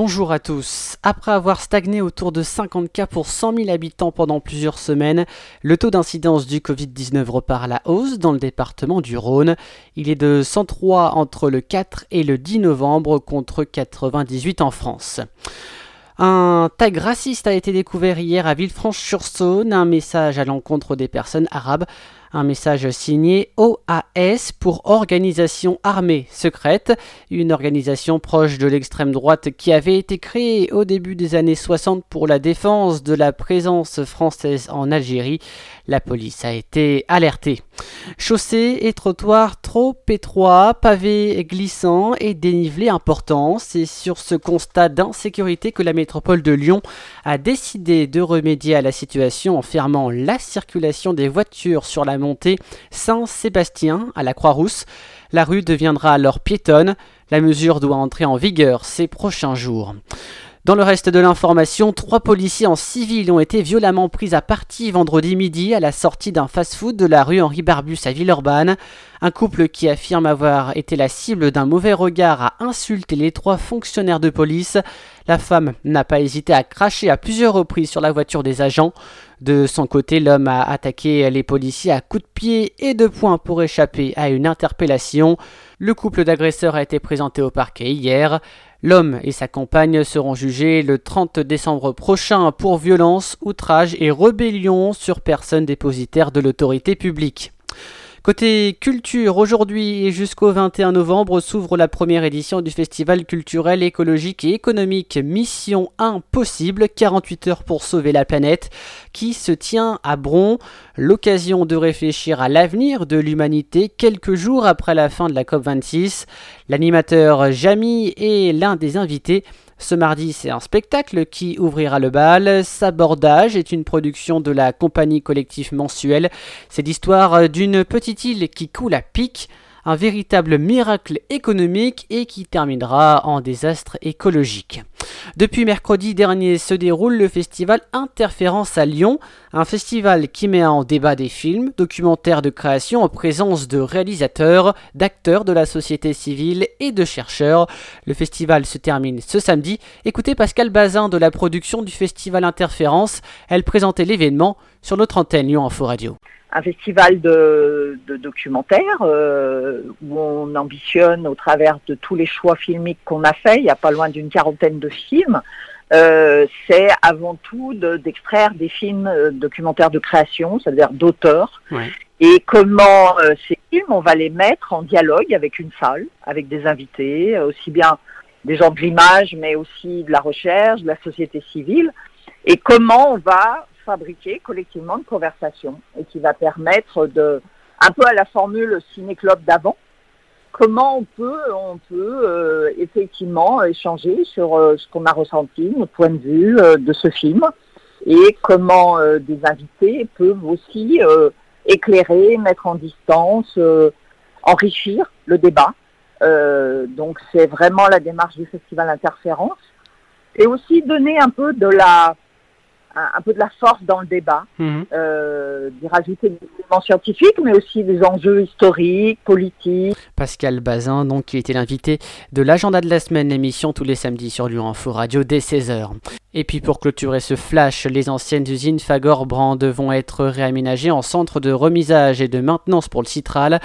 Bonjour à tous. Après avoir stagné autour de 50 cas pour 100 000 habitants pendant plusieurs semaines, le taux d'incidence du Covid-19 repart à la hausse dans le département du Rhône. Il est de 103 entre le 4 et le 10 novembre contre 98 en France. Un tag raciste a été découvert hier à Villefranche-sur-Saône, un message à l'encontre des personnes arabes, un message signé OAS pour Organisation Armée Secrète, une organisation proche de l'extrême droite qui avait été créée au début des années 60 pour la défense de la présence française en Algérie. La police a été alertée. Chaussées et trottoirs trop étroits, pavés glissants et dénivelés importants. C'est sur ce constat d'insécurité que la métropole de Lyon a décidé de remédier à la situation en fermant la circulation des voitures sur la montée Saint-Sébastien à la Croix-Rousse. La rue deviendra alors piétonne. La mesure doit entrer en vigueur ces prochains jours. Dans le reste de l'information, trois policiers en civil ont été violemment pris à partie vendredi midi à la sortie d'un fast-food de la rue Henri Barbus à Villeurbanne. Un couple qui affirme avoir été la cible d'un mauvais regard a insulté les trois fonctionnaires de police. La femme n'a pas hésité à cracher à plusieurs reprises sur la voiture des agents. De son côté, l'homme a attaqué les policiers à coups de pied et de poing pour échapper à une interpellation. Le couple d'agresseurs a été présenté au parquet hier. L'homme et sa compagne seront jugés le 30 décembre prochain pour violence, outrage et rébellion sur personne dépositaire de l'autorité publique. Côté culture, aujourd'hui et jusqu'au 21 novembre s'ouvre la première édition du festival culturel, écologique et économique Mission Impossible, 48 heures pour sauver la planète, qui se tient à Bron. L'occasion de réfléchir à l'avenir de l'humanité quelques jours après la fin de la COP26. L'animateur Jamy est l'un des invités. Ce mardi, c'est un spectacle qui ouvrira le bal. Sabordage est une production de la compagnie collective mensuelle. C'est l'histoire d'une petite île qui coule à pic un véritable miracle économique et qui terminera en désastre écologique. Depuis mercredi dernier se déroule le festival Interférence à Lyon, un festival qui met en débat des films, documentaires de création en présence de réalisateurs, d'acteurs de la société civile et de chercheurs. Le festival se termine ce samedi. Écoutez Pascal Bazin de la production du festival Interférence. Elle présentait l'événement sur notre antenne Lyon Info Radio un festival de, documentaires euh, où on ambitionne au travers de tous les choix filmiques qu'on a fait, il n'y a pas loin d'une quarantaine de films, euh, c'est avant tout d'extraire des films euh, documentaires de création, c'est-à-dire d'auteurs, et comment ces films, on va les mettre en dialogue avec une salle, avec des invités, aussi bien des gens de l'image, mais aussi de la recherche, de la société civile, et comment on va fabriquer collectivement de conversation et qui va permettre de, un peu à la formule ciné-club d'avant, comment on peut, on peut euh, effectivement échanger sur euh, ce qu'on a ressenti, notre point de vue euh, de ce film, et comment des invités peuvent aussi éclairer, mettre en distance, enrichir le débat. donc c'est vraiment la démarche du festival Interférence, et aussi donner un peu de la un, peu de la force dans le débat, euh, d'y rajouter des éléments scientifiques, mais aussi des enjeux historiques, politiques. Pascal Bazin, donc, qui était l'invité de l'agenda de la semaine, émission tous les samedis sur Lyon Info Radio dès 16h. Et puis pour clôturer ce flash, les anciennes usines Fagor-Brand vont être réaménagées en centre de remisage et de maintenance pour le citral.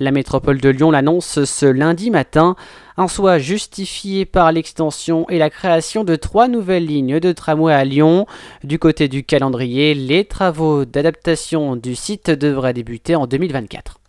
La métropole de Lyon l'annonce ce lundi matin. Un choix justifié par l'extension et la création de trois nouvelles lignes de tramway à Lyon. Du côté du calendrier, les travaux d'adaptation du site devraient débuter en 2024.